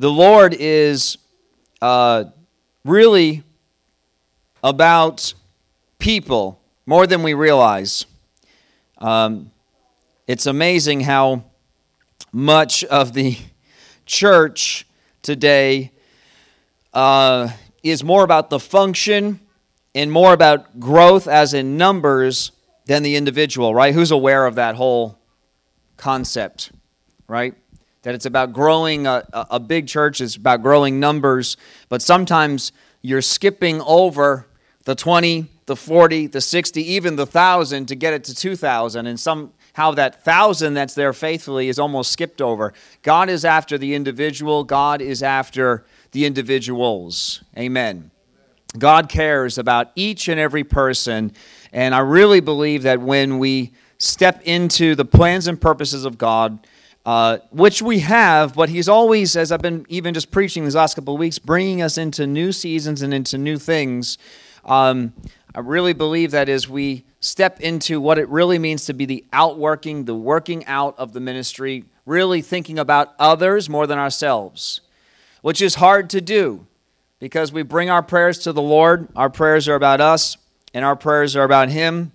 the Lord is uh, really about people more than we realize. Um, it's amazing how much of the church today uh, is more about the function and more about growth as in numbers than the individual, right? Who's aware of that whole concept, right? That it's about growing uh, a, a big church, it's about growing numbers, but sometimes you're skipping over the 20, the 40, the 60, even the 1,000 to get it to 2,000. And somehow that 1,000 that's there faithfully is almost skipped over. God is after the individual, God is after the individuals. Amen. God cares about each and every person. And I really believe that when we step into the plans and purposes of God, uh, which we have, but He's always, as I've been even just preaching these last couple of weeks, bringing us into new seasons and into new things. Um, I really believe that as we step into what it really means to be the outworking, the working out of the ministry, really thinking about others more than ourselves, which is hard to do because we bring our prayers to the Lord. Our prayers are about us, and our prayers are about Him.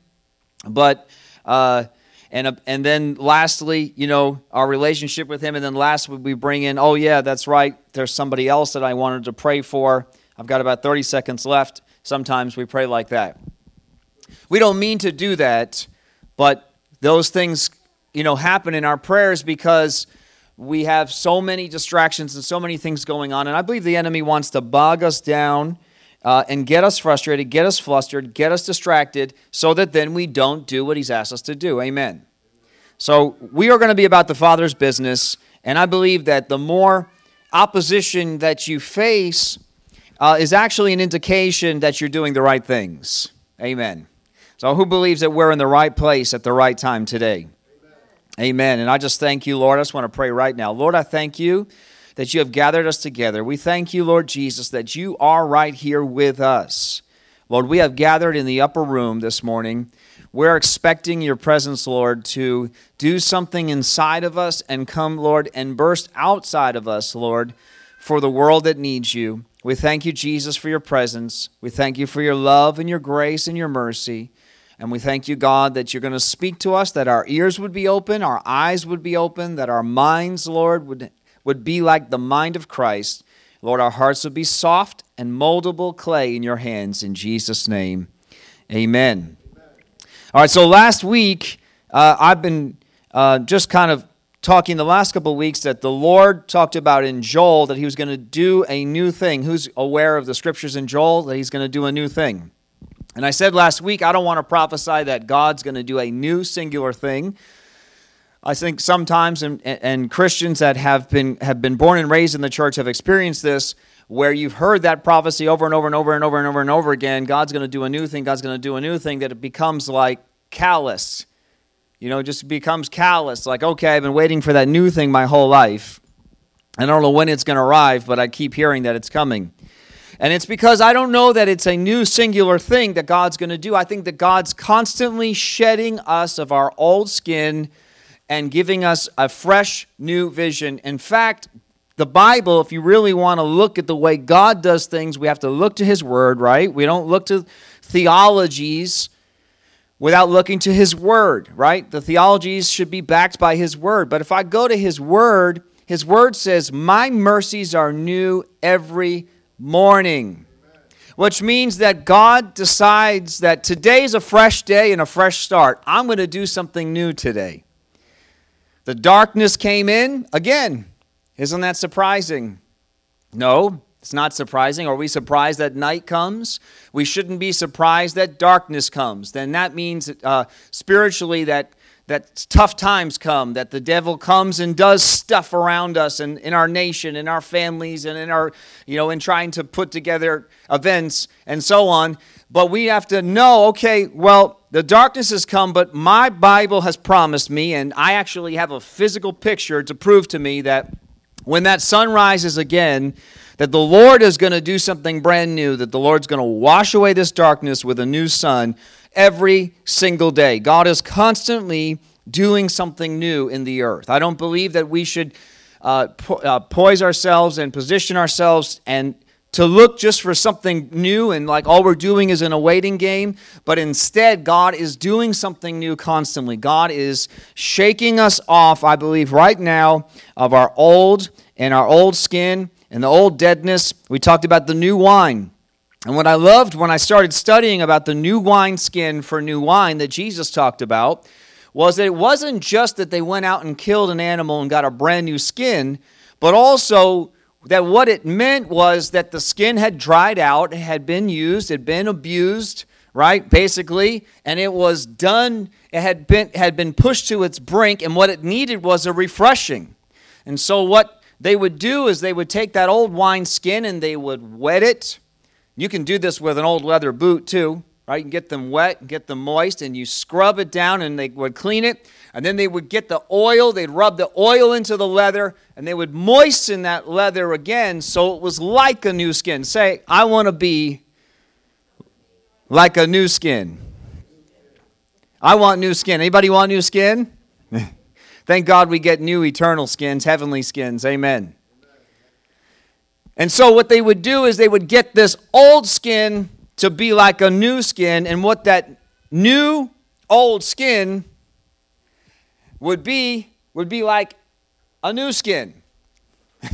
But uh, and uh, and then lastly, you know, our relationship with Him, and then lastly, we bring in, oh yeah, that's right. There's somebody else that I wanted to pray for. I've got about 30 seconds left. Sometimes we pray like that. We don't mean to do that, but those things, you know, happen in our prayers because we have so many distractions and so many things going on. And I believe the enemy wants to bog us down uh, and get us frustrated, get us flustered, get us distracted, so that then we don't do what he's asked us to do. Amen. So we are going to be about the Father's business. And I believe that the more opposition that you face uh, is actually an indication that you're doing the right things. Amen. So, who believes that we're in the right place at the right time today? Amen. And I just thank you, Lord. I just want to pray right now. Lord, I thank you that you have gathered us together. We thank you, Lord Jesus, that you are right here with us. Lord, we have gathered in the upper room this morning. We're expecting your presence, Lord, to do something inside of us and come, Lord, and burst outside of us, Lord, for the world that needs you. We thank you, Jesus, for your presence. We thank you for your love and your grace and your mercy. And we thank you, God, that you're going to speak to us, that our ears would be open, our eyes would be open, that our minds, Lord, would, would be like the mind of Christ. Lord, our hearts would be soft and moldable clay in your hands. In Jesus' name, amen. All right, so last week, uh, I've been uh, just kind of talking the last couple of weeks that the Lord talked about in Joel that he was going to do a new thing. Who's aware of the scriptures in Joel that he's going to do a new thing? And I said last week, I don't want to prophesy that God's going to do a new singular thing. I think sometimes, and, and, Christians that have been, have been born and raised in the church have experienced this, where you've heard that prophecy over and over and over and over and over and over again God's going to do a new thing, God's going to do a new thing, that it becomes like callous. You know, just becomes callous. Like, okay, I've been waiting for that new thing my whole life. I don't know when it's going to arrive, but I keep hearing that it's coming. And it's because I don't know that it's a new singular thing that God's going to do. I think that God's constantly shedding us of our old skin and giving us a fresh new vision. In fact, the Bible, if you really want to look at the way God does things, we have to look to His Word, right? We don't look to theologies without looking to His Word, right? The theologies should be backed by His Word. But if I go to His Word, His Word says, My mercies are new every morning. Which means that God decides that today's a fresh day and a fresh start. I'm going to do something new today. The darkness came in again. Isn't that surprising? No, it's not surprising. Are we surprised that night comes? We shouldn't be surprised that darkness comes. Then that means uh, spiritually that that tough times come, that the devil comes and does stuff around us and in our nation, in our families, and in our, you know, in trying to put together events and so on. But we have to know, okay, well, the darkness has come, but my Bible has promised me, and I actually have a physical picture to prove to me that when that sun rises again, that the Lord is going to do something brand new, that the Lord's going to wash away this darkness with a new sun every single day. God is constantly doing something new in the earth. I don't believe that we should uh, po- uh, poise ourselves and position ourselves and to look just for something new and like all we're doing is an awaiting game, but instead, God is doing something new constantly. God is shaking us off, I believe, right now of our old and our old skin and the old deadness. We talked about the new wine. And what I loved when I started studying about the new wine skin for new wine that Jesus talked about was that it wasn't just that they went out and killed an animal and got a brand new skin, but also that what it meant was that the skin had dried out, had been used, had been abused, right? Basically, and it was done, it had been had been pushed to its brink, and what it needed was a refreshing. And so what they would do is they would take that old wine skin and they would wet it. You can do this with an old leather boot too, right? You can get them wet, get them moist, and you scrub it down and they would clean it. And then they would get the oil, they'd rub the oil into the leather, and they would moisten that leather again so it was like a new skin. Say, I want to be like a new skin. I want new skin. Anybody want new skin? Thank God we get new eternal skins, heavenly skins. Amen. And so, what they would do is they would get this old skin to be like a new skin, and what that new old skin would be would be like a new skin.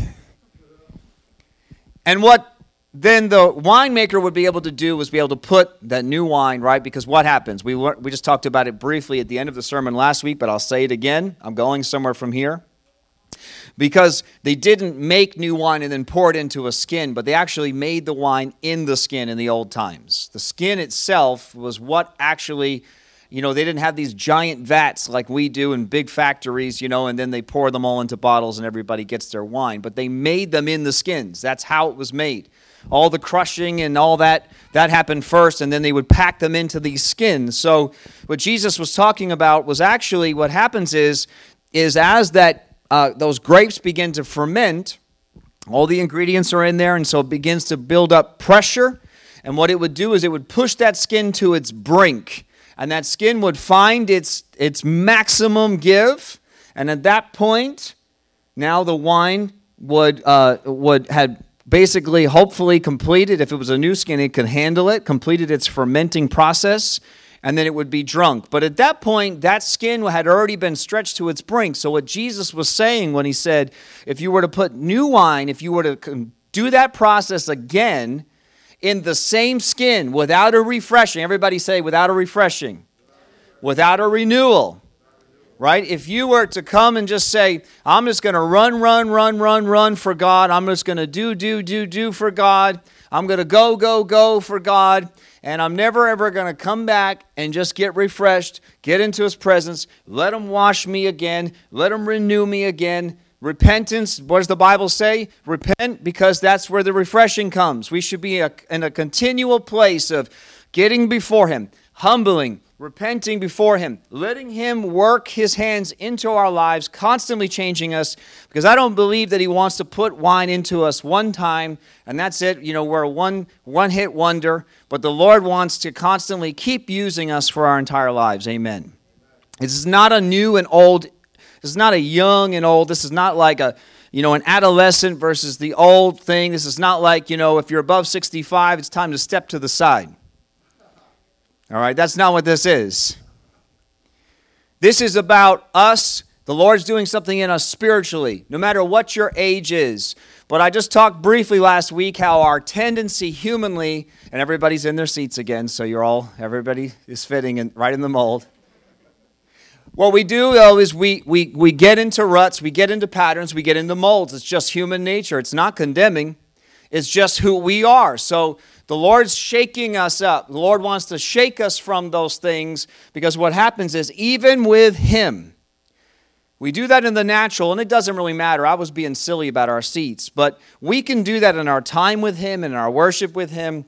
and what then the winemaker would be able to do was be able to put that new wine right because what happens we we just talked about it briefly at the end of the sermon last week but I'll say it again I'm going somewhere from here because they didn't make new wine and then pour it into a skin, but they actually made the wine in the skin in the old times. The skin itself was what actually you know, they didn't have these giant vats like we do in big factories, you know, and then they pour them all into bottles and everybody gets their wine. But they made them in the skins. That's how it was made. All the crushing and all that, that happened first, and then they would pack them into these skins. So what Jesus was talking about was actually what happens is, is as that uh, those grapes begin to ferment, all the ingredients are in there, and so it begins to build up pressure. And what it would do is it would push that skin to its brink and that skin would find its, its maximum give. And at that point, now the wine would, uh, would had basically, hopefully, completed. If it was a new skin, it could handle it, completed its fermenting process, and then it would be drunk. But at that point, that skin had already been stretched to its brink. So, what Jesus was saying when he said, if you were to put new wine, if you were to do that process again, in the same skin without a refreshing. Everybody say, without a refreshing, without a renewal. Right? If you were to come and just say, I'm just going to run, run, run, run, run for God, I'm just going to do, do, do, do for God, I'm going to go, go, go for God, and I'm never ever going to come back and just get refreshed, get into His presence, let Him wash me again, let Him renew me again. Repentance, what does the Bible say? Repent because that's where the refreshing comes. We should be a, in a continual place of getting before Him, humbling, repenting before Him, letting Him work His hands into our lives, constantly changing us. Because I don't believe that He wants to put wine into us one time and that's it. You know, we're a one, one hit wonder, but the Lord wants to constantly keep using us for our entire lives. Amen. This is not a new and old this is not a young and old. This is not like a, you know, an adolescent versus the old thing. This is not like, you know, if you're above 65, it's time to step to the side. All right, that's not what this is. This is about us. The Lord's doing something in us spiritually, no matter what your age is. But I just talked briefly last week how our tendency humanly, and everybody's in their seats again, so you're all, everybody is fitting in, right in the mold. What we do, though, is we, we, we get into ruts, we get into patterns, we get into molds. It's just human nature. It's not condemning, it's just who we are. So the Lord's shaking us up. The Lord wants to shake us from those things because what happens is, even with Him, we do that in the natural, and it doesn't really matter. I was being silly about our seats, but we can do that in our time with Him and our worship with Him,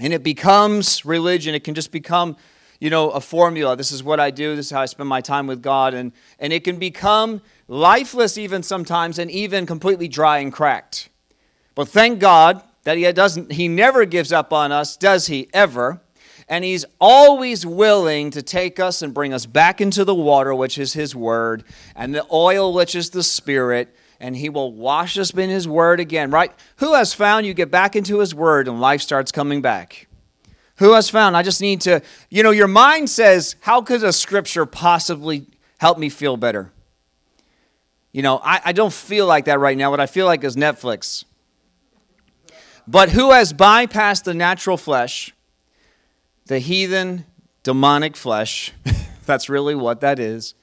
and it becomes religion. It can just become you know, a formula. This is what I do. This is how I spend my time with God. And, and it can become lifeless even sometimes and even completely dry and cracked. But thank God that he doesn't he never gives up on us, does he ever? And he's always willing to take us and bring us back into the water, which is his word, and the oil, which is the spirit, and he will wash us in his word again, right? Who has found you get back into his word and life starts coming back? Who has found? I just need to, you know, your mind says, how could a scripture possibly help me feel better? You know, I, I don't feel like that right now. What I feel like is Netflix. But who has bypassed the natural flesh, the heathen, demonic flesh? That's really what that is.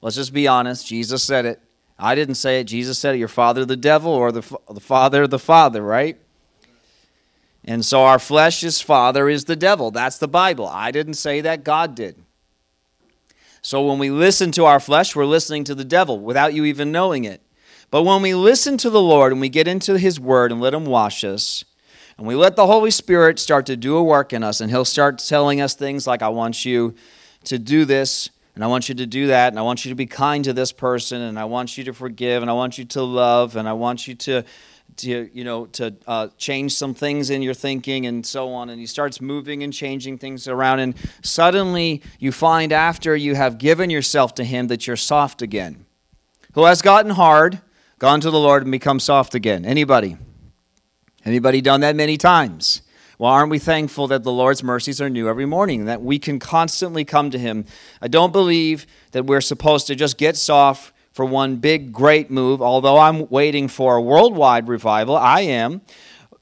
Let's just be honest. Jesus said it. I didn't say it. Jesus said it. Your father, the devil, or the, the father, the father, right? And so our flesh's father is the devil. That's the Bible. I didn't say that. God did. So when we listen to our flesh, we're listening to the devil without you even knowing it. But when we listen to the Lord and we get into his word and let him wash us, and we let the Holy Spirit start to do a work in us, and he'll start telling us things like, I want you to do this and I want you to do that, and I want you to be kind to this person, and I want you to forgive, and I want you to love, and I want you to, to you know, to uh, change some things in your thinking, and so on. And he starts moving and changing things around, and suddenly you find after you have given yourself to him that you're soft again. Who has gotten hard, gone to the Lord, and become soft again? Anybody? Anybody done that many times? Well, aren't we thankful that the Lord's mercies are new every morning, that we can constantly come to Him? I don't believe that we're supposed to just get soft for one big, great move, although I'm waiting for a worldwide revival. I am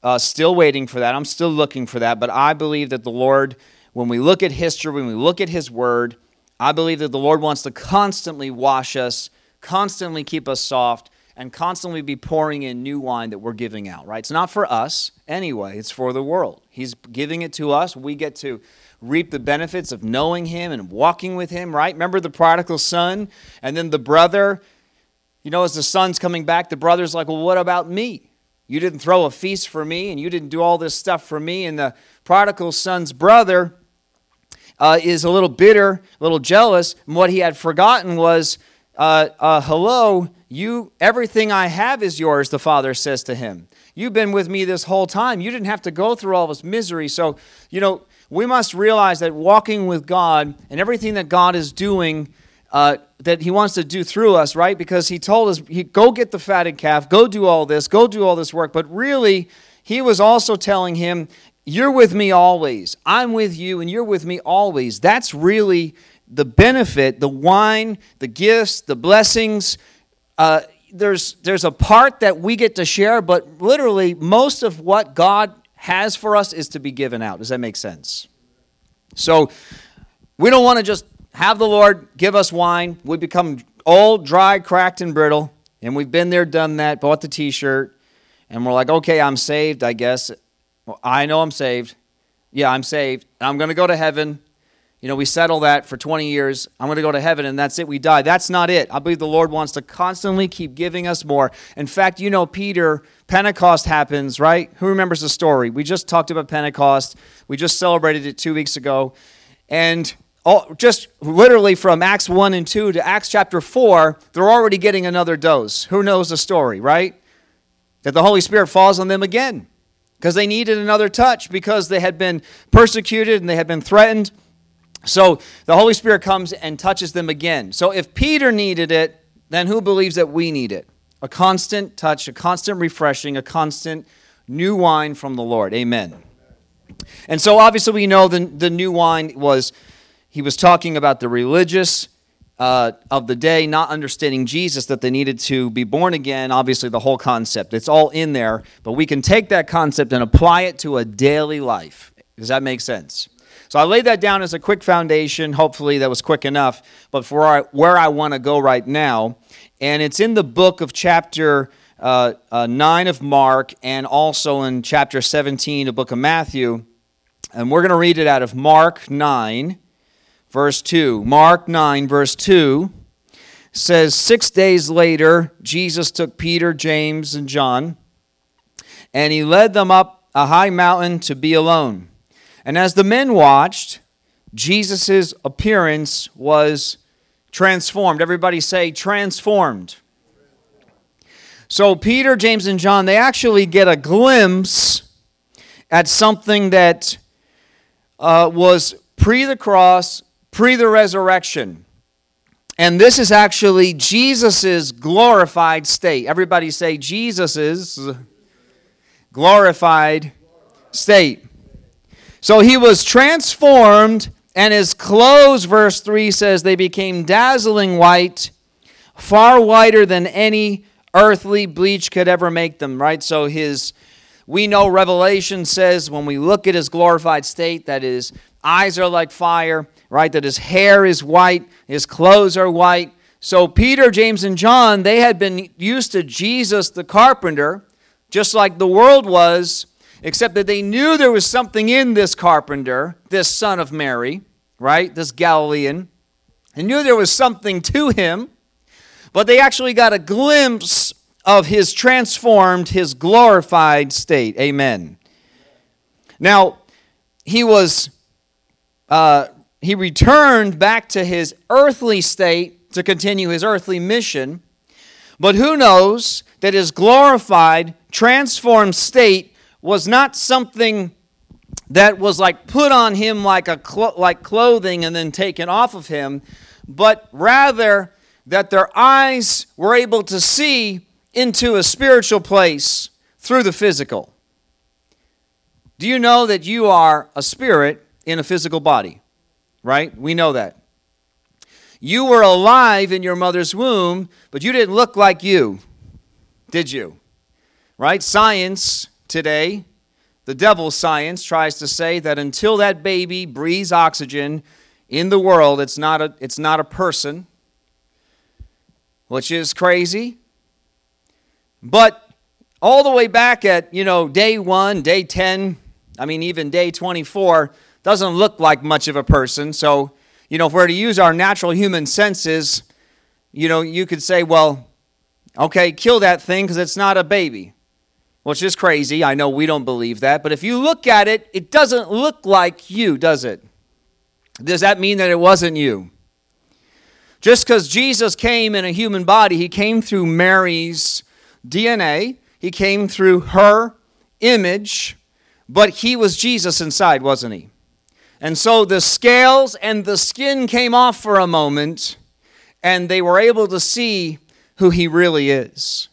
uh, still waiting for that. I'm still looking for that. But I believe that the Lord, when we look at history, when we look at His Word, I believe that the Lord wants to constantly wash us, constantly keep us soft, and constantly be pouring in new wine that we're giving out, right? It's not for us anyway, it's for the world. He's giving it to us. We get to reap the benefits of knowing Him and walking with Him, right? Remember the prodigal son? And then the brother, you know, as the son's coming back, the brother's like, well, what about me? You didn't throw a feast for me and you didn't do all this stuff for me. And the prodigal son's brother uh, is a little bitter, a little jealous. And what he had forgotten was, uh, uh, hello, you, everything I have is yours, the father says to him. You've been with me this whole time. You didn't have to go through all this misery. So, you know, we must realize that walking with God and everything that God is doing, uh, that He wants to do through us, right? Because He told us, he, go get the fatted calf, go do all this, go do all this work. But really, He was also telling him, You're with me always. I'm with you, and you're with me always. That's really the benefit, the wine, the gifts, the blessings uh, there's, there's a part that we get to share, but literally most of what God has for us is to be given out. Does that make sense? So we don't want to just have the Lord give us wine. We become old, dry, cracked, and brittle. And we've been there, done that, bought the t shirt, and we're like, okay, I'm saved, I guess. Well, I know I'm saved. Yeah, I'm saved. I'm going to go to heaven you know, we settle that for 20 years. I'm going to go to heaven and that's it. We die. That's not it. I believe the Lord wants to constantly keep giving us more. In fact, you know, Peter, Pentecost happens, right? Who remembers the story? We just talked about Pentecost. We just celebrated it two weeks ago. And all, just literally from Acts 1 and 2 to Acts chapter 4, they're already getting another dose. Who knows the story, right? That the Holy Spirit falls on them again because they needed another touch because they had been persecuted and they had been threatened. So the Holy Spirit comes and touches them again. So if Peter needed it, then who believes that we need it? A constant touch, a constant refreshing, a constant new wine from the Lord. Amen. And so obviously we know the, the new wine was, he was talking about the religious uh, of the day not understanding Jesus, that they needed to be born again. Obviously, the whole concept. It's all in there, but we can take that concept and apply it to a daily life. Does that make sense? So I laid that down as a quick foundation. Hopefully that was quick enough. But for where I want to go right now, and it's in the book of chapter uh, uh, 9 of Mark and also in chapter 17 of book of Matthew. And we're going to read it out of Mark 9, verse 2. Mark 9, verse 2 says, Six days later, Jesus took Peter, James, and John, and he led them up a high mountain to be alone. And as the men watched, Jesus' appearance was transformed. Everybody say, transformed. So Peter, James, and John, they actually get a glimpse at something that uh, was pre the cross, pre the resurrection. And this is actually Jesus' glorified state. Everybody say Jesus' glorified state. So he was transformed, and his clothes, verse 3 says, they became dazzling white, far whiter than any earthly bleach could ever make them, right? So his we know Revelation says when we look at his glorified state that his eyes are like fire, right? That his hair is white, his clothes are white. So Peter, James, and John, they had been used to Jesus the carpenter, just like the world was, except that they knew there was something in this carpenter, this son of Mary, right? This Galilean. They knew there was something to him, but they actually got a glimpse of his transformed, his glorified state. Amen. Now, he was, uh, he returned back to his earthly state to continue his earthly mission. But who knows that his glorified, transformed state was not something that was like put on him like a clo- like clothing and then taken off of him, but rather that their eyes were able to see into a spiritual place through the physical. Do you know that you are a spirit in a physical body? Right? We know that. You were alive in your mother's womb, but you didn't look like you, did you? Right? Science today, the devil's science, tries to say that until that baby breathes oxygen in the world, it's not a, it's not a person, which is crazy. But all the way back at, you know, day one, day 10, I mean, even day 24, doesn't look like much of a person. So, you know, if we're to use our natural human senses, you know, you could say, well, okay, kill that thing because it's not a baby, which is crazy. I know we don't believe that. But if you look at it, it doesn't look like you, does it? Does that mean that it wasn't you? Just because Jesus came in a human body, he came through Mary's DNA. He came through her image, but he was Jesus inside, wasn't he? And so the scales and the skin came off for a moment, and they were able to see who he really is.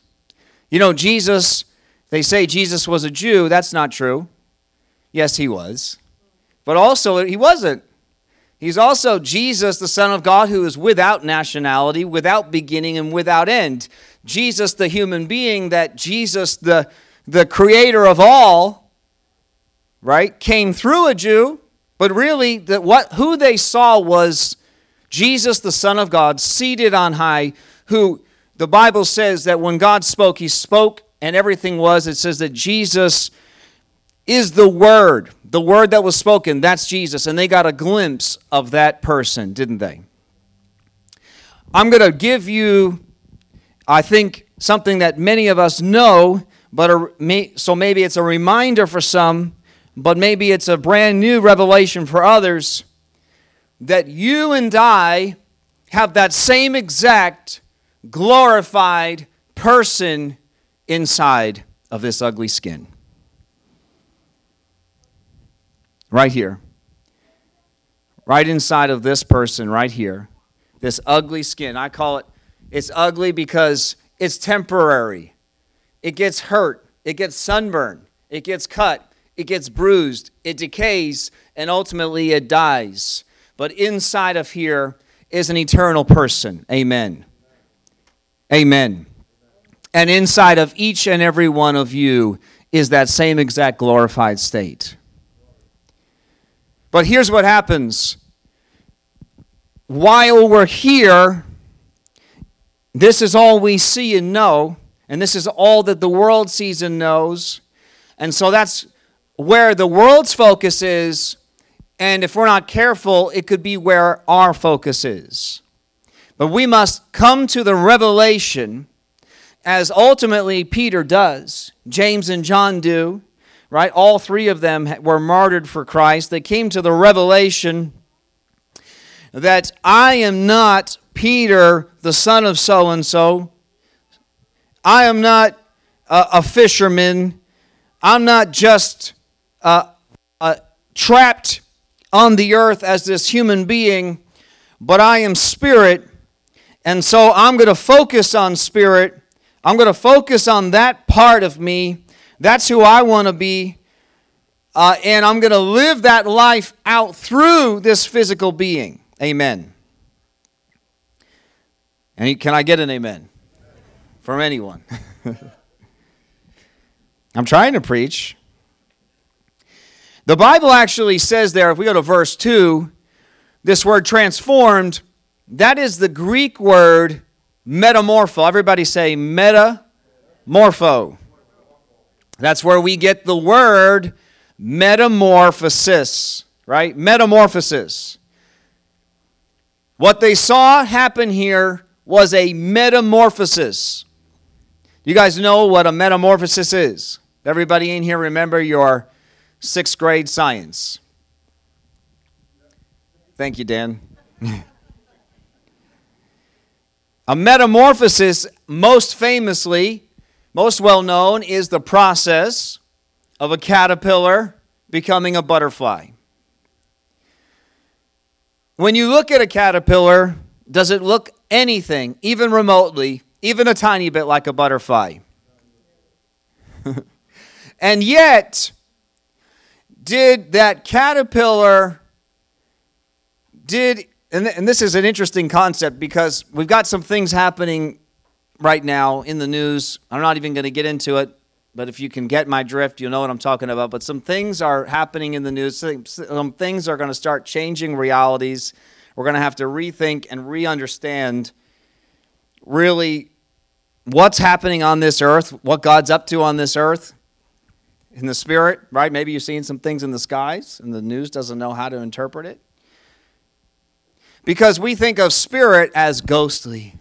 You know, Jesus, they say Jesus was a Jew. That's not true. Yes, he was. But also, he wasn't. He's also Jesus, the Son of God, who is without nationality, without beginning, and without end. Jesus, the human being, that Jesus, the, the creator of all, right, came through a Jew, but really that what who they saw was Jesus, the Son of God, seated on high, who the Bible says that when God spoke, he spoke and everything was. It says that Jesus is the Word, the Word that was spoken. That's Jesus. And they got a glimpse of that person, didn't they? I'm going to give you I think something that many of us know, but a, so maybe it's a reminder for some, but maybe it's a brand new revelation for others that you and I have that same exact glorified person inside of this ugly skin. Right here. Right inside of this person, right here. This ugly skin. I call it it's ugly because it's temporary. It gets hurt, it gets sunburned, it gets cut, it gets bruised, it decays, and ultimately it dies. But inside of here is an eternal person. Amen. Amen. And inside of each and every one of you is that same exact glorified state. But here's what happens while we're here, this is all we see and know, and this is all that the world sees and knows. And so that's where the world's focus is, and if we're not careful, it could be where our focus is. But we must come to the revelation as ultimately Peter does, James and John do, right? All three of them were martyred for Christ. They came to the revelation that I am not Peter, the son of so and so. I am not a, fisherman. I'm not just uh, uh, trapped on the earth as this human being, but I am spirit, And so I'm going to focus on spirit. I'm going to focus on that part of me. That's who I want to be. Uh, and I'm going to live that life out through this physical being. Amen. And can I get an amen from anyone? I'm trying to preach. The Bible actually says there, if we go to verse 2, this word transformed, that is the Greek word metamorpho. Everybody say metamorpho. That's where we get the word metamorphosis, right? Metamorphosis. What they saw happen here was a metamorphosis. You guys know what a metamorphosis is? Everybody in here remember your sixth grade science? Thank you, Dan. a metamorphosis, most famously, most well known, is the process of a caterpillar becoming a butterfly. When you look at a caterpillar, does it look anything, even remotely, even a tiny bit like a butterfly? and yet, did that caterpillar did and, and this is an interesting concept because we've got some things happening right now in the news i'm not even going to get into it but if you can get my drift you'll know what i'm talking about but some things are happening in the news some things are going to start changing realities we're going to have to rethink and re-understand really what's happening on this earth what god's up to on this earth in the spirit, right? Maybe you've seen some things in the skies and the news doesn't know how to interpret it. Because we think of spirit as ghostly.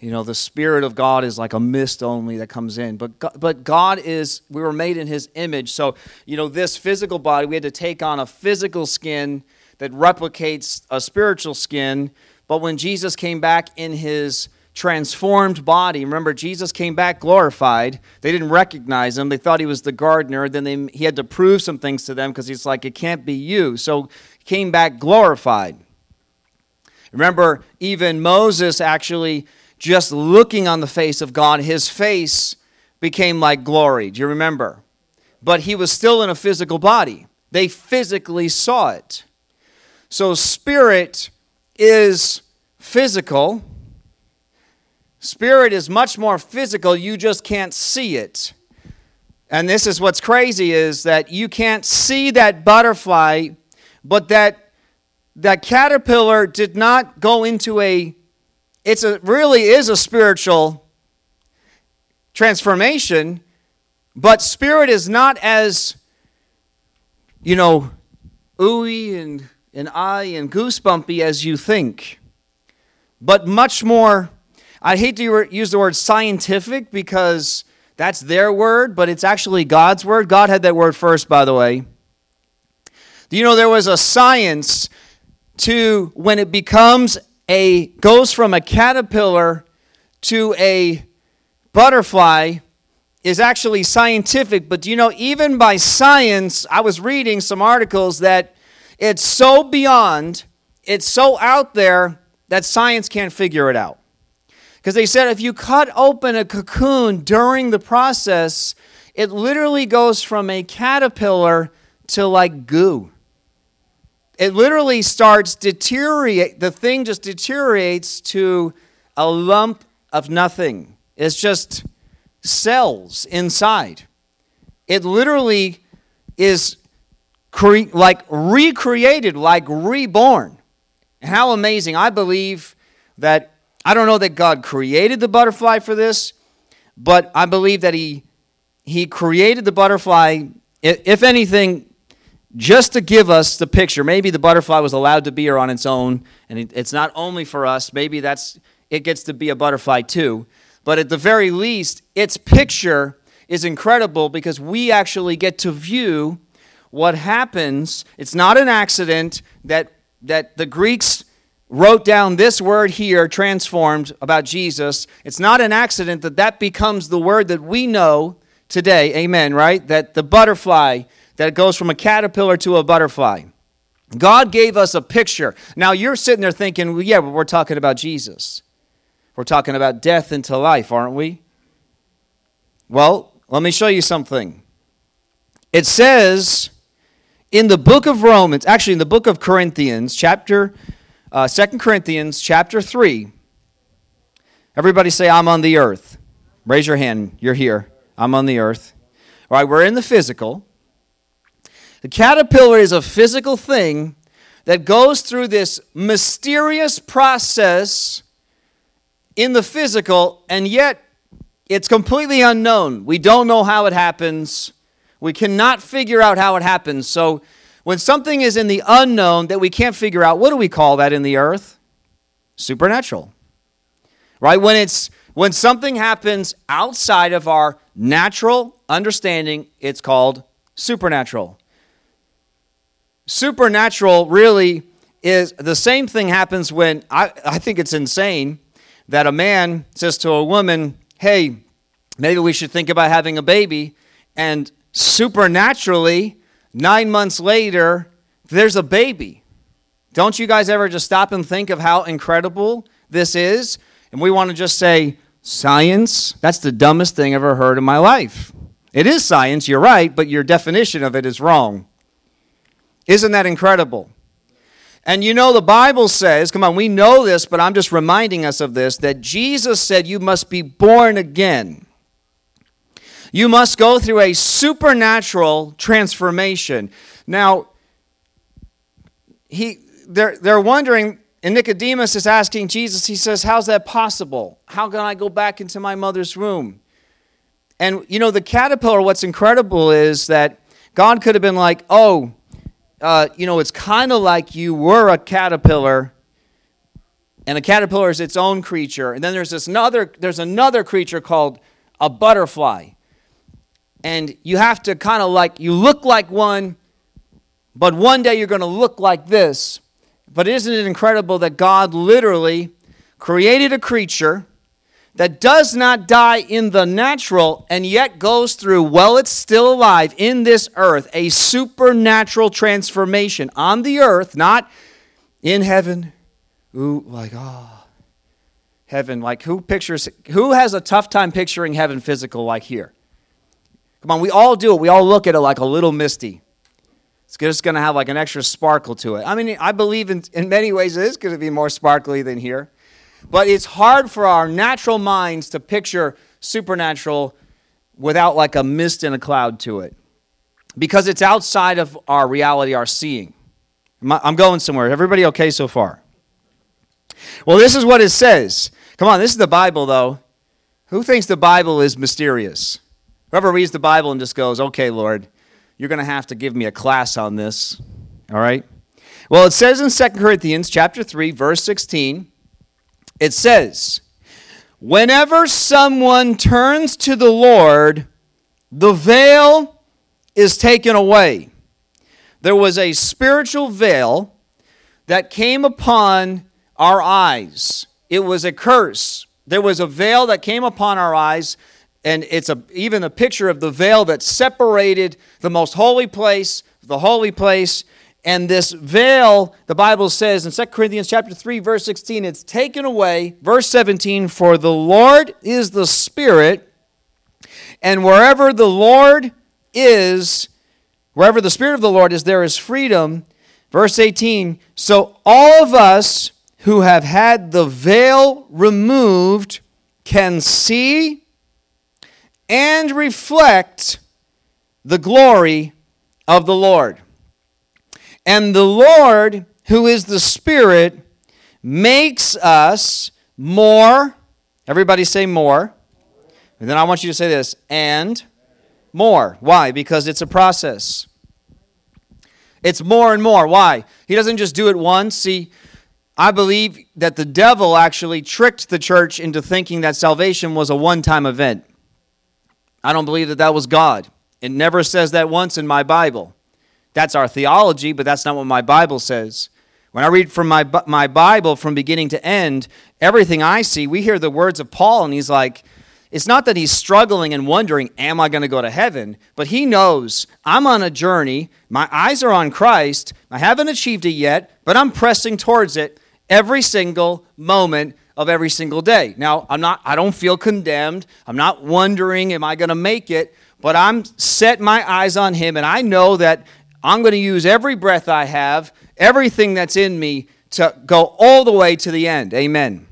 You know, the Spirit of God is like a mist only that comes in. But God, but God is, we were made in His image. So, you know, this physical body, we had to take on a physical skin that replicates a spiritual skin. But when Jesus came back in His transformed body. Remember, Jesus came back glorified. They didn't recognize him. They thought he was the gardener. Then they, he had to prove some things to them because he's like, it can't be you. So came back glorified. Remember, even Moses actually just looking on the face of God, his face became like glory. Do you remember? But he was still in a physical body. They physically saw it. So, spirit is physical Spirit is much more physical, you just can't see it. And this is what's crazy is that you can't see that butterfly, but that that caterpillar did not go into a it's a really is a spiritual transformation, but spirit is not as you know, ooey and, and eye and goosebumpy as you think, but much more I hate to use the word scientific because that's their word, but it's actually God's word. God had that word first, by the way. Do you know there was a science to when it becomes a goes from a caterpillar to a butterfly is actually scientific, but you know even by science, I was reading some articles that it's so beyond, it's so out there that science can't figure it out. Because they said if you cut open a cocoon during the process, it literally goes from a caterpillar to like goo. It literally starts deteriorate. The thing just deteriorates to a lump of nothing. It's just cells inside. It literally is cre- like recreated, like reborn. How amazing. I believe that I don't know that God created the butterfly for this, but I believe that He, he created the butterfly, if anything, just to give us the picture. Maybe the butterfly was allowed to be here on its own, and it's not only for us. Maybe that's it gets to be a butterfly too. But at the very least, its picture is incredible because we actually get to view what happens. It's not an accident that that the Greeks wrote down this word here, transformed, about Jesus, it's not an accident that that becomes the word that we know today. Amen, right? That the butterfly, that goes from a caterpillar to a butterfly. God gave us a picture. Now you're sitting there thinking, well, yeah, but we're talking about Jesus. We're talking about death into life, aren't we? Well, let me show you something. It says in the book of Romans, actually in the book of Corinthians, chapter uh, 2 Corinthians, chapter 3. Everybody say, I'm on the earth. Raise your hand. You're here. I'm on the earth. All right, we're in the physical. The caterpillar is a physical thing that goes through this mysterious process in the physical, and yet it's completely unknown. We don't know how it happens. We cannot figure out how it happens. So, when something is in the unknown that we can't figure out, what do we call that in the earth? Supernatural. Right? When it's when something happens outside of our natural understanding, it's called supernatural. Supernatural really is the same thing happens when I, I think it's insane that a man says to a woman, Hey, maybe we should think about having a baby. And supernaturally, nine months later, there's a baby. Don't you guys ever just stop and think of how incredible this is? And we want to just say, Science? That's the dumbest thing I've ever heard in my life. It is science, you're right, but your definition of it is wrong. Isn't that incredible? And you know, the Bible says, come on, we know this, but I'm just reminding us of this, that Jesus said you must be born again. You must go through a supernatural transformation. Now, he, they're, they're wondering, and Nicodemus is asking Jesus, he says, How's that possible? How can I go back into my mother's womb? And, you know, the caterpillar, what's incredible is that God could have been like, Oh, uh, you know, it's kind of like you were a caterpillar, and a caterpillar is its own creature. And then there's this another, there's another creature called a butterfly. And you have to kind of like, you look like one, but one day you're going to look like this. But isn't it incredible that God literally created a creature that does not die in the natural and yet goes through, while it's still alive in this earth, a supernatural transformation on the earth, not in heaven. Ooh, like, oh, heaven. Like, who pictures, who has a tough time picturing heaven physical like here? Come on, we all do it. We all look at it like a little misty. It's just going to have like an extra sparkle to it. I mean, I believe in, in many ways it is going to be more sparkly than here. But it's hard for our natural minds to picture supernatural without like a mist and a cloud to it because it's outside of our reality, our seeing. I'm going somewhere. Everybody okay so far? Well, this is what it says. Come on, this is the Bible, though. Who thinks the Bible is mysterious? Whoever reads the Bible and just goes, okay, Lord, you're going to have to give me a class on this. All right? Well, it says in 2 Corinthians chapter 3 verse 16, it says, "Whenever someone turns to the Lord, the veil is taken away." There was a spiritual veil that came upon our eyes. It was a curse. There was a veil that came upon our eyes and it's a, even a picture of the veil that separated the most holy place, the holy place. And this veil, the Bible says in 2 Corinthians chapter 3, verse 16, it's taken away. Verse 17, for the Lord is the Spirit, and wherever the Lord is, wherever the Spirit of the Lord is, there is freedom. Verse 18, so all of us who have had the veil removed can see and reflect the glory of the Lord. And the Lord, who is the Spirit, makes us more. Everybody say more. And then I want you to say this and more. Why? Because it's a process. It's more and more. Why? He doesn't just do it once. See, I believe that the devil actually tricked the church into thinking that salvation was a one time event. I don't believe that that was God. It never says that once in my Bible. That's our theology, but that's not what my Bible says. When I read from my, my Bible from beginning to end, everything I see, we hear the words of Paul, and he's like, it's not that he's struggling and wondering, am I going to go to heaven? But he knows I'm on a journey. My eyes are on Christ. I haven't achieved it yet, but I'm pressing towards it every single moment of every single day. Now, I'm not I don't feel condemned. I'm not wondering am I going to make it, but I'm set my eyes on him and I know that I'm going to use every breath I have, everything that's in me to go all the way to the end. Amen.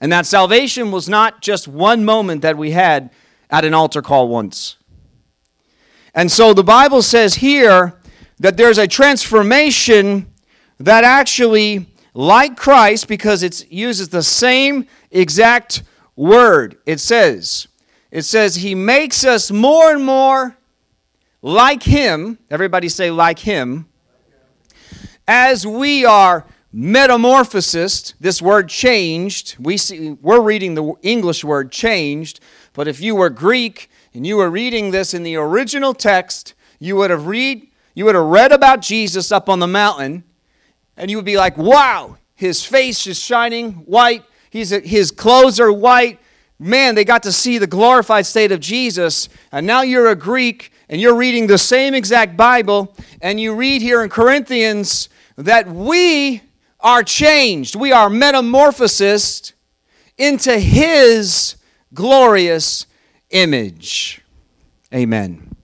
And that salvation was not just one moment that we had at an altar call once. And so the Bible says here that there's a transformation that actually, like Christ, because it uses the same exact word, it says, it says, He makes us more and more like Him. Everybody say, like Him. As we are metamorphosis, this word changed. We see, we're reading the English word changed, but if you were Greek and you were reading this in the original text, you would have read you would have read about Jesus up on the mountain, and you would be like, "Wow, his face is shining white. He's his clothes are white. Man, they got to see the glorified state of Jesus." And now you're a Greek and you're reading the same exact Bible, and you read here in Corinthians that we are changed. We are metamorphosed into His glorious image. Amen.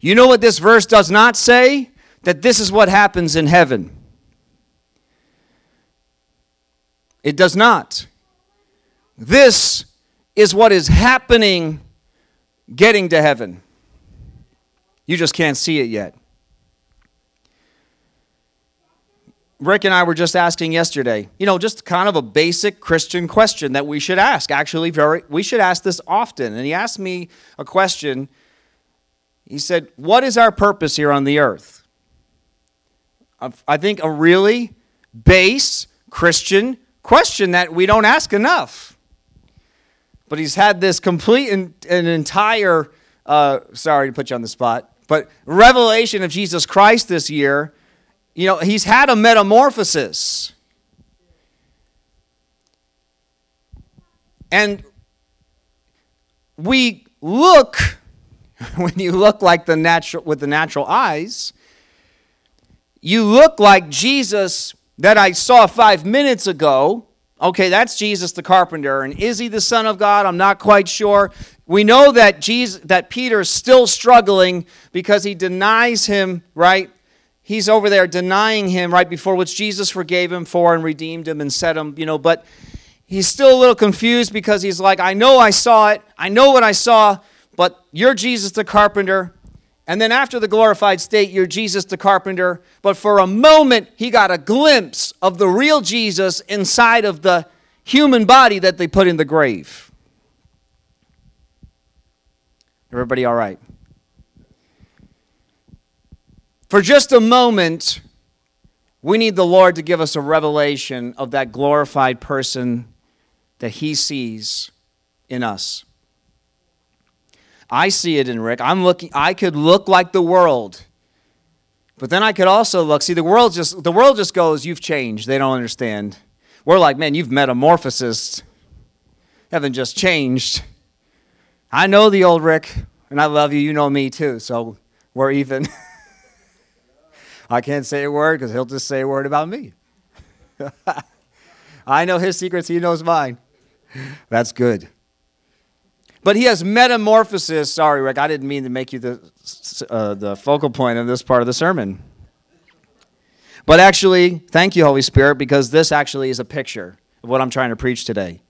You know what this verse does not say? That this is what happens in heaven. It does not. This is what is happening getting to heaven. You just can't see it yet. Rick and I were just asking yesterday, you know, just kind of a basic Christian question that we should ask. Actually, very we should ask this often. And he asked me a question. He said, "What is our purpose here on the earth?" I think a really base Christian question that we don't ask enough. But he's had this complete and an entire uh, sorry to put you on the spot, but revelation of Jesus Christ this year you know, he's had a metamorphosis. And we look, when you look like the natural with the natural eyes, you look like Jesus that I saw five minutes ago. Okay, that's Jesus the carpenter. And is he the Son of God? I'm not quite sure. We know that Jesus that Peter is still struggling because he denies him, right? he's over there denying him right before which Jesus forgave him for and redeemed him and set him, you know, but he's still a little confused because he's like, I know I saw it, I know what I saw, but you're Jesus the carpenter. And then after the glorified state, you're Jesus the carpenter. But for a moment, he got a glimpse of the real Jesus inside of the human body that they put in the grave. Everybody all right? For just a moment, we need the Lord to give us a revelation of that glorified person that He sees in us. I see it in Rick. I'm looking I could look like the world. But then I could also look, see the world just the world just goes, you've changed. They don't understand. We're like, man, you've metamorphosed. Haven't just changed. I know the old Rick, and I love you. You know me too, so we're even. I can't say a word because he'll just say a word about me. I know his secrets, he knows mine. That's good. But he has metamorphosis. Sorry, Rick, I didn't mean to make you the, uh, the focal point of this part of the sermon. But actually, thank you, Holy Spirit, because this actually is a picture of what I'm trying to preach today.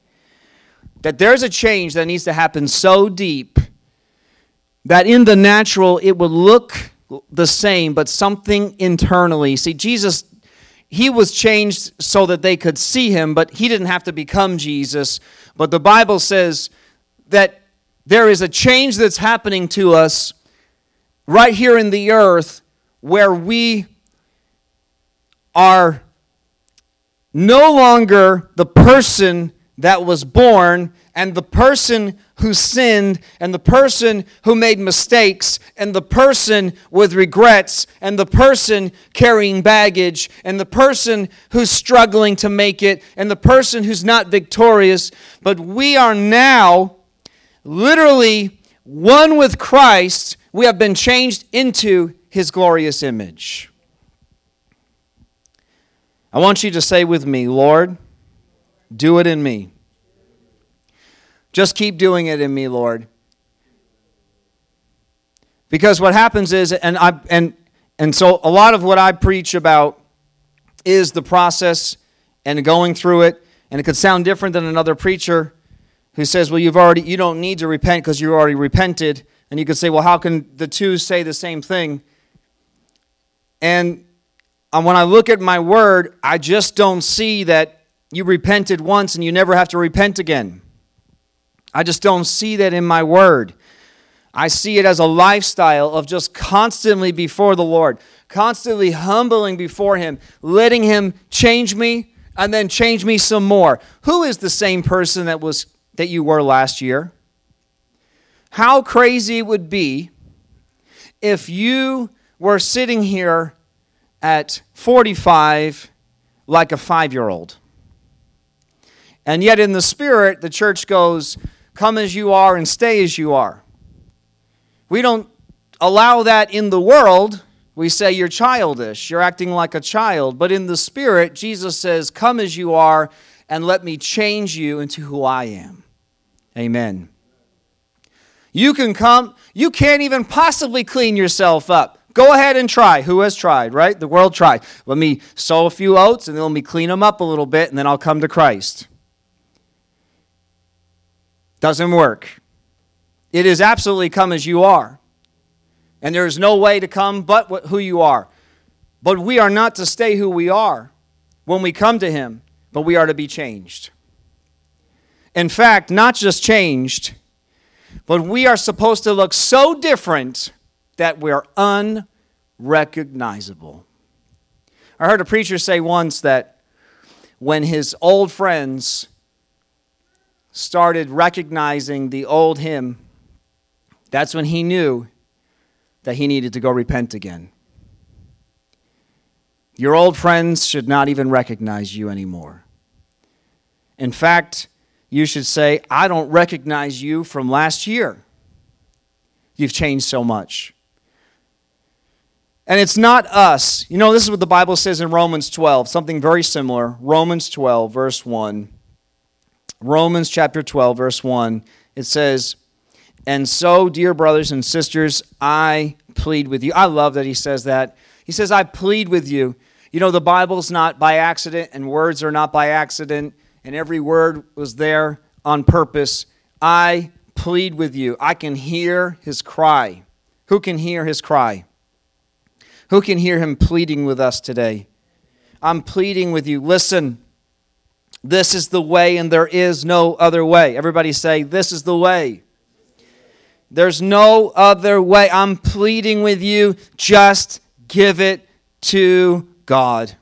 That there's a change that needs to happen so deep that in the natural it would look the same, but something internally. See, Jesus, he was changed so that they could see him, but he didn't have to become Jesus. But the Bible says that there is a change that's happening to us right here in the earth where we are no longer the person that was born and the person who sinned and the person who made mistakes and the person with regrets and the person carrying baggage and the person who's struggling to make it and the person who's not victorious. But we are now literally one with Christ, we have been changed into his glorious image. I want you to say with me, Lord, do it in me. Just keep doing it in me, Lord. Because what happens is, and I and and so a lot of what I preach about is the process and going through it, and it could sound different than another preacher who says, "Well, you've already you don't need to repent because you already repented." And you could say, "Well, how can the two say the same thing?" And uh, when I look at my word, I just don't see that you repented once and you never have to repent again. I just don't see that in my word. I see it as a lifestyle of just constantly before the Lord, constantly humbling before Him, letting Him change me and then change me some more. Who is the same person that was that you were last year? How crazy it would be if you were sitting here at 45 like a 5-year-old. And yet in the spirit the church goes Come as you are and stay as you are. We don't allow that in the world. We say you're childish, you're acting like a child. But in the spirit, Jesus says, Come as you are and let me change you into who I am. Amen. You can come, you can't even possibly clean yourself up. Go ahead and try. Who has tried, right? The world tried. Let me sow a few oats and then let me clean them up a little bit and then I'll come to Christ. Doesn't work. It is absolutely come as you are. And there is no way to come but who you are. But we are not to stay who we are when we come to Him, but we are to be changed. In fact, not just changed, but we are supposed to look so different that we're unrecognizable. I heard a preacher say once that when his old friends started recognizing the old him, that's when he knew that he needed to go repent again. Your old friends should not even recognize you anymore. In fact, you should say, I don't recognize you from last year. You've changed so much. And it's not us. You know, this is what the Bible says in Romans 12, something very similar. Romans 12, verse 1. Romans chapter 12, verse 1, it says, And so, dear brothers and sisters, I plead with you. I love that he says that. He says, I plead with you. You know, the Bible's not by accident, and words are not by accident, and every word was there on purpose. I plead with you. I can hear his cry. Who can hear his cry? Who can hear him pleading with us today? I'm pleading with you. Listen, this is the way, and there is no other way. Everybody say, This is the way. There's no other way. I'm pleading with you. Just give it to God.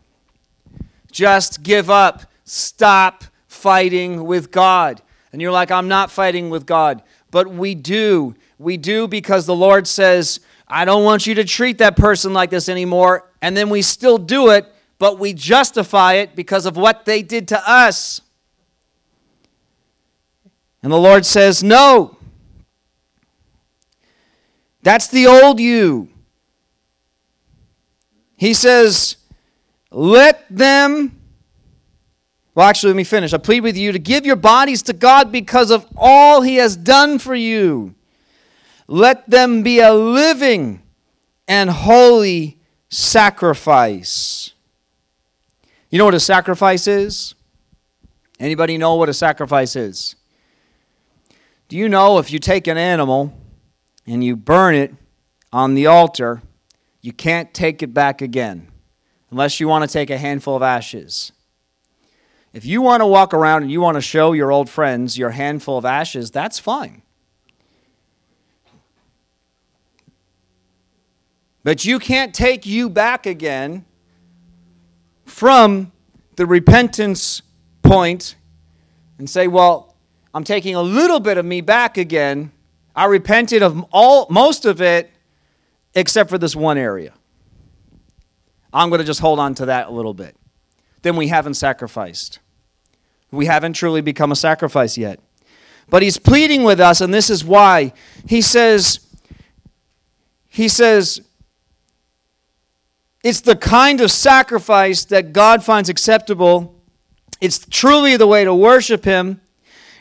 Just give up. Stop fighting with God. And you're like, I'm not fighting with God. But we do. We do because the Lord says, I don't want you to treat that person like this anymore. And then we still do it but we justify it because of what they did to us. And the Lord says, No. That's the old you. He says, Let them. Well, actually, let me finish. I plead with you to give your bodies to God because of all He has done for you. Let them be a living and holy sacrifice. You know what a sacrifice is? Anybody know what a sacrifice is? Do you know if you take an animal and you burn it on the altar, you can't take it back again unless you want to take a handful of ashes. If you want to walk around and you want to show your old friends your handful of ashes, that's fine. But you can't take you back again from the repentance point and say, well, I'm taking a little bit of me back again. I repented of all most of it except for this one area. I'm going to just hold on to that a little bit. Then we haven't sacrificed. We haven't truly become a sacrifice yet. But he's pleading with us, and this is why. He says, he says, it's the kind of sacrifice that God finds acceptable. It's truly the way to worship Him.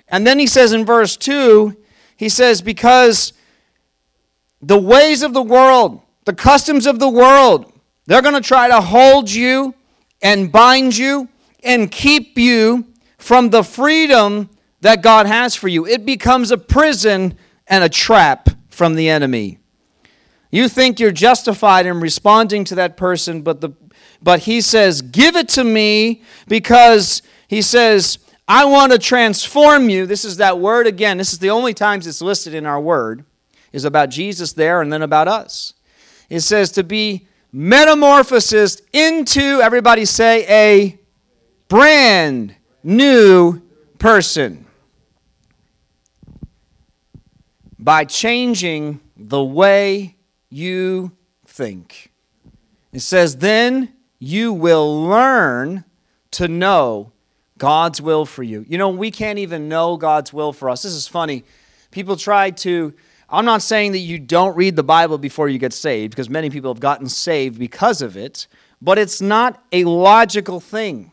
And then he says in verse 2, he says, Because the ways of the world, the customs of the world, they're going to try to hold you and bind you and keep you from the freedom that God has for you. It becomes a prison and a trap from the enemy. You think you're justified in responding to that person, but, the, but he says, Give it to me because he says, I want to transform you. This is that word again. This is the only times it's listed in our word, is about Jesus there and then about us. It says to be metamorphosis into, everybody say, a brand new person by changing the way you think. It says, then you will learn to know God's will for you. You know, we can't even know God's will for us. This is funny. People try to, I'm not saying that you don't read the Bible before you get saved, because many people have gotten saved because of it, but it's not a logical thing.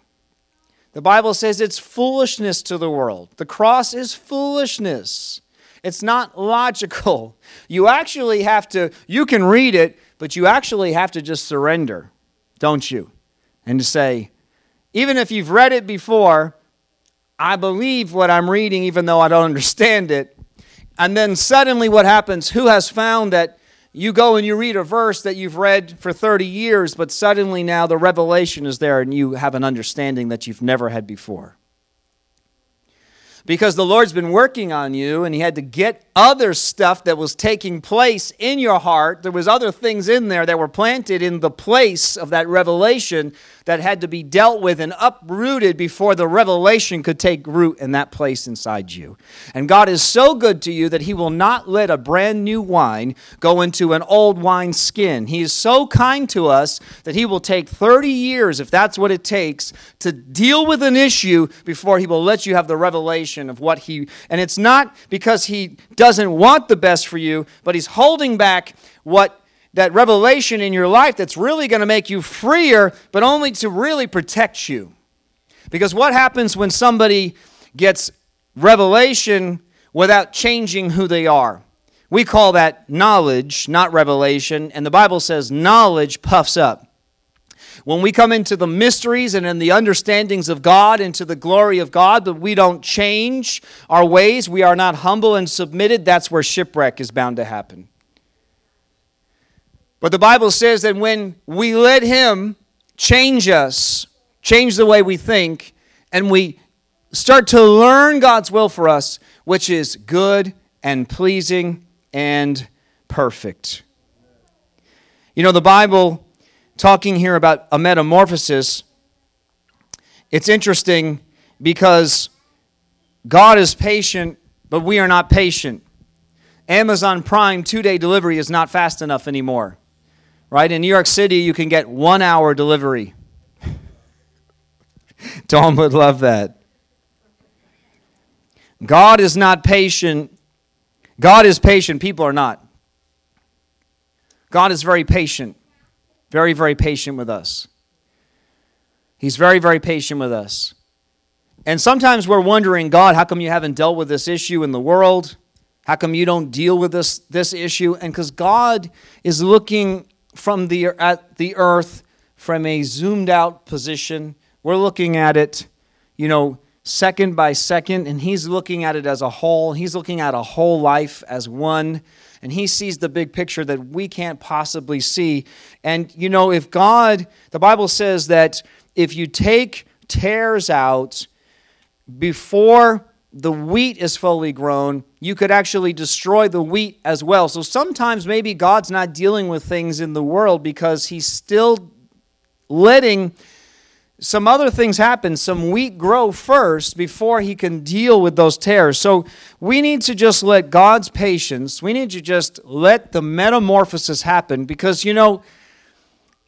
The Bible says it's foolishness to the world. The cross is foolishness. It's not logical. You actually have to, you can read it, but you actually have to just surrender, don't you? And to say, even if you've read it before, I believe what I'm reading, even though I don't understand it. And then suddenly, what happens? Who has found that you go and you read a verse that you've read for 30 years, but suddenly now the revelation is there and you have an understanding that you've never had before? because the Lord's been working on you and he had to get other stuff that was taking place in your heart. There was other things in there that were planted in the place of that revelation that had to be dealt with and uprooted before the revelation could take root in that place inside you. And God is so good to you that he will not let a brand new wine go into an old wine skin. He is so kind to us that he will take 30 years if that's what it takes to deal with an issue before he will let you have the revelation of what he, and it's not because he doesn't want the best for you, but he's holding back what that revelation in your life that's really going to make you freer, but only to really protect you. Because what happens when somebody gets revelation without changing who they are? We call that knowledge, not revelation, and the Bible says knowledge puffs up. When we come into the mysteries and in the understandings of God, into the glory of God, but we don't change our ways, we are not humble and submitted, that's where shipwreck is bound to happen. But the Bible says that when we let Him change us, change the way we think, and we start to learn God's will for us, which is good and pleasing and perfect. You know, the Bible talking here about a metamorphosis, it's interesting because God is patient, but we are not patient. Amazon Prime two day delivery is not fast enough anymore. Right? In New York City, you can get one hour delivery. Tom would love that. God is not patient. God is patient, people are not. God is very patient. Very, very patient with us. He's very, very patient with us. And sometimes we're wondering, God, how come you haven't dealt with this issue in the world? How come you don't deal with this, this issue? And because God is looking from the, at the earth from a zoomed out position. We're looking at it, you know, second by second, and He's looking at it as a whole. He's looking at a whole life as one and he sees the big picture that we can't possibly see. And you know, if God, the Bible says that if you take tares out before the wheat is fully grown, you could actually destroy the wheat as well. So sometimes maybe God's not dealing with things in the world because he's still letting some other things happen. Some wheat grow first before he can deal with those tares. So we need to just let God's patience, we need to just let the metamorphosis happen because, you know,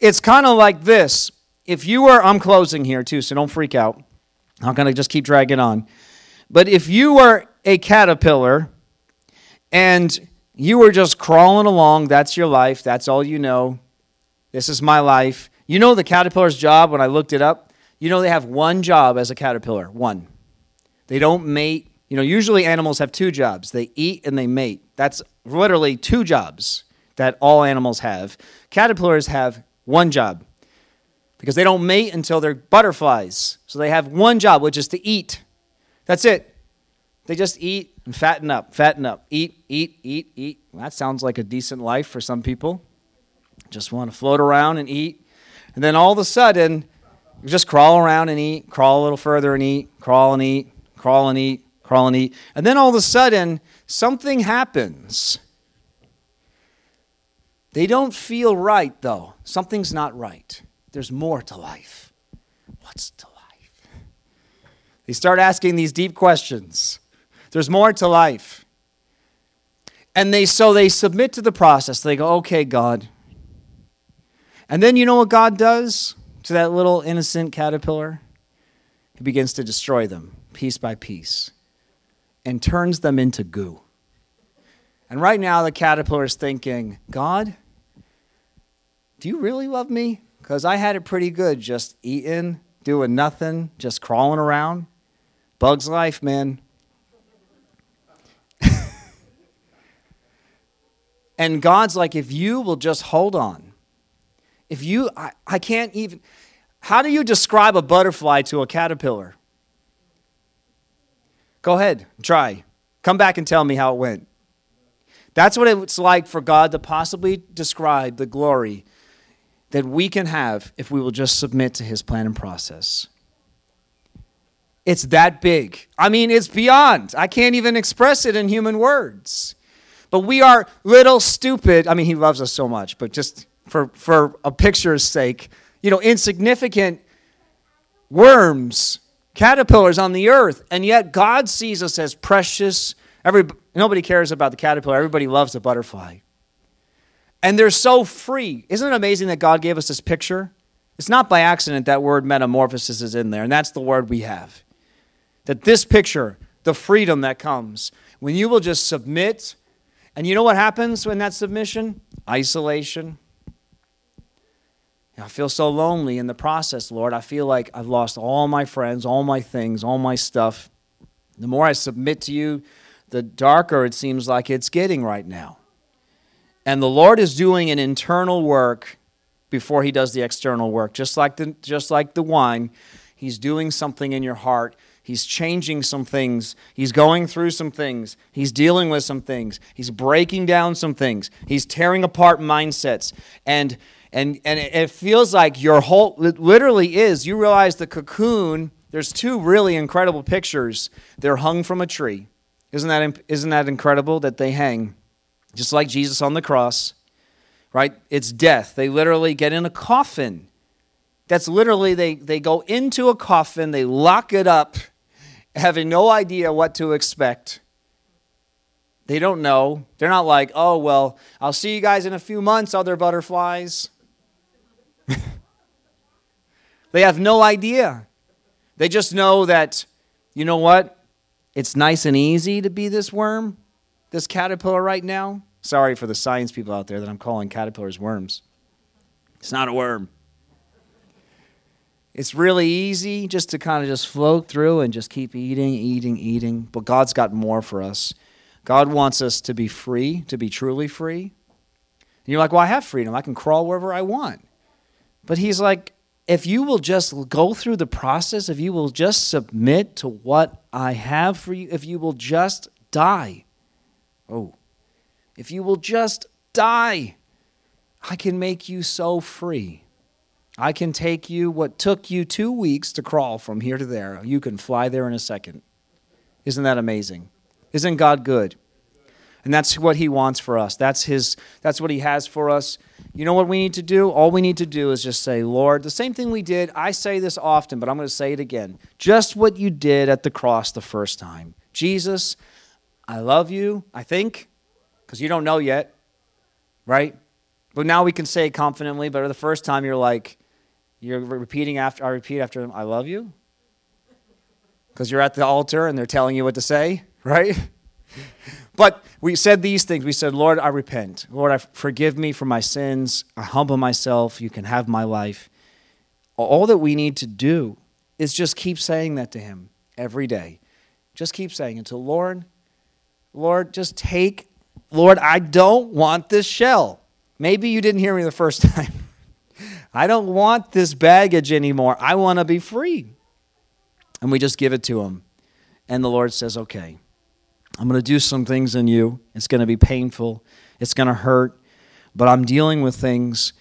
it's kind of like this. If you were, I'm closing here too, so don't freak out. I'm going to just keep dragging on. But if you were a caterpillar and you were just crawling along, that's your life, that's all you know. This is my life. You know the caterpillar's job when I looked it up? You know they have one job as a caterpillar, one. They don't mate. You know, usually animals have two jobs. They eat and they mate. That's literally two jobs that all animals have. Caterpillars have one job because they don't mate until they're butterflies. So they have one job, which is to eat. That's it. They just eat and fatten up, fatten up, eat, eat, eat, eat. Well, that sounds like a decent life for some people. Just want to float around and eat. And then all of a sudden, just crawl around and eat, crawl a little further and eat, crawl and eat, crawl and eat, crawl and eat. And then all of a sudden, something happens. They don't feel right, though. Something's not right. There's more to life. What's to life? They start asking these deep questions. There's more to life. And they so they submit to the process. They go, "Okay, God." And then you know what God does to that little innocent caterpillar? He begins to destroy them piece by piece and turns them into goo. And right now the caterpillar is thinking, "God, do you really love me? Because I had it pretty good just eating, doing nothing, just crawling around. Bug's life, man. And God's like, if you will just hold on, if you, I, I can't even, how do you describe a butterfly to a caterpillar? Go ahead, try. Come back and tell me how it went. That's what it's like for God to possibly describe the glory that we can have if we will just submit to his plan and process. It's that big. I mean, it's beyond. I can't even express it in human words. But we are little stupid. I mean, he loves us so much, but just for, for a picture's sake, you know, insignificant worms, caterpillars on the earth. And yet God sees us as precious. Every, nobody cares about the caterpillar, everybody loves the butterfly. And they're so free. Isn't it amazing that God gave us this picture? It's not by accident that word metamorphosis is in there, and that's the word we have. That this picture, the freedom that comes, when you will just submit and you know what happens when that submission? Isolation. I feel so lonely in the process, Lord. I feel like I've lost all my friends, all my things, all my stuff. The more I submit to you, the darker it seems like it's getting right now. And the Lord is doing an internal work before he does the external work. Just like the, just like the wine, he's doing something in your heart He's changing some things. He's going through some things. He's dealing with some things. He's breaking down some things. He's tearing apart mindsets. And and and it feels like your whole it literally is. You realize the cocoon, there's two really incredible pictures. They're hung from a tree. Isn't that isn't that incredible that they hang just like Jesus on the cross? Right? It's death. They literally get in a coffin. That's literally they they go into a coffin, they lock it up having no idea what to expect. They don't know. They're not like, oh, well, I'll see you guys in a few months, other butterflies. they have no idea. They just know that, you know what? It's nice and easy to be this worm, this caterpillar right now. Sorry for the science people out there that I'm calling caterpillars worms. It's not a worm. It's really easy just to kind of just float through and just keep eating, eating, eating. But God's got more for us. God wants us to be free, to be truly free. And you're like, well, I have freedom. I can crawl wherever I want. But He's like, if you will just go through the process, if you will just submit to what I have for you, if you will just die, oh, if you will just die, I can make you so free. I can take you what took you two weeks to crawl from here to there. You can fly there in a second. Isn't that amazing? Isn't God good? And that's what he wants for us. That's his that's what he has for us. You know what we need to do? All we need to do is just say, "Lord, the same thing we did. I say this often, but I'm going to say it again. Just what you did at the cross the first time. Jesus, I love you, I think, because you don't know yet, right? But now we can say it confidently, but the first time you're like, you're repeating after, I repeat after them, I love you? Because you're at the altar and they're telling you what to say? right? But we said these things. We said, Lord, I repent. Lord, I forgive me for my sins. I humble myself. You can have my life. All that we need to do is just keep saying that to Him every day. Just keep saying it to Lord, Lord, just take, Lord, I don't want this shell. Maybe you didn't hear me the first time. I don't want this baggage anymore. I want to be free. And we just give it to Him. And the Lord says, okay. I'm going to do some things in you. It's going to be painful, it's going to hurt, but I'm dealing with things.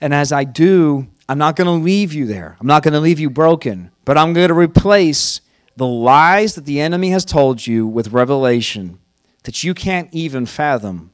And as I do, I'm not going to leave you there. I'm not going to leave you broken, but I'm going to replace the lies that the enemy has told you with revelation that you can't even fathom.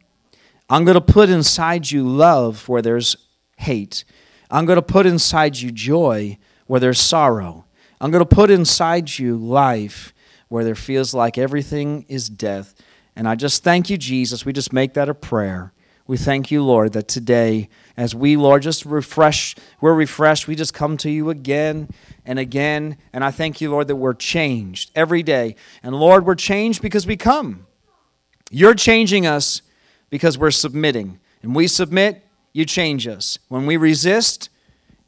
I'm going to put inside you love where there's hate. I'm going to put inside you joy where there's sorrow. I'm going to put inside you life where there feels like everything is death. And I just thank you, Jesus. We just make that a prayer. We thank you, Lord, that today, as we, Lord, just refresh, we're refreshed. We just come to you again and again. And I thank you, Lord, that we're changed every day. And Lord, we're changed because we come. You're changing us because we're submitting. And we submit, you change us. When we resist,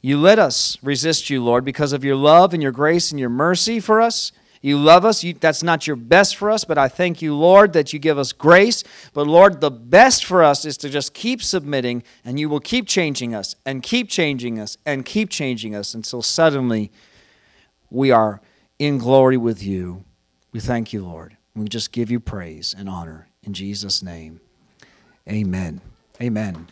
you let us resist you, Lord, because of your love and your grace and your mercy for us. You love us. You, that's not your best for us, but I thank you, Lord, that you give us grace. But Lord, the best for us is to just keep submitting, and you will keep changing us, and keep changing us, and keep changing us until suddenly we are in glory with you. We thank you, Lord. We just give you praise and honor in Jesus' name. Amen. Amen.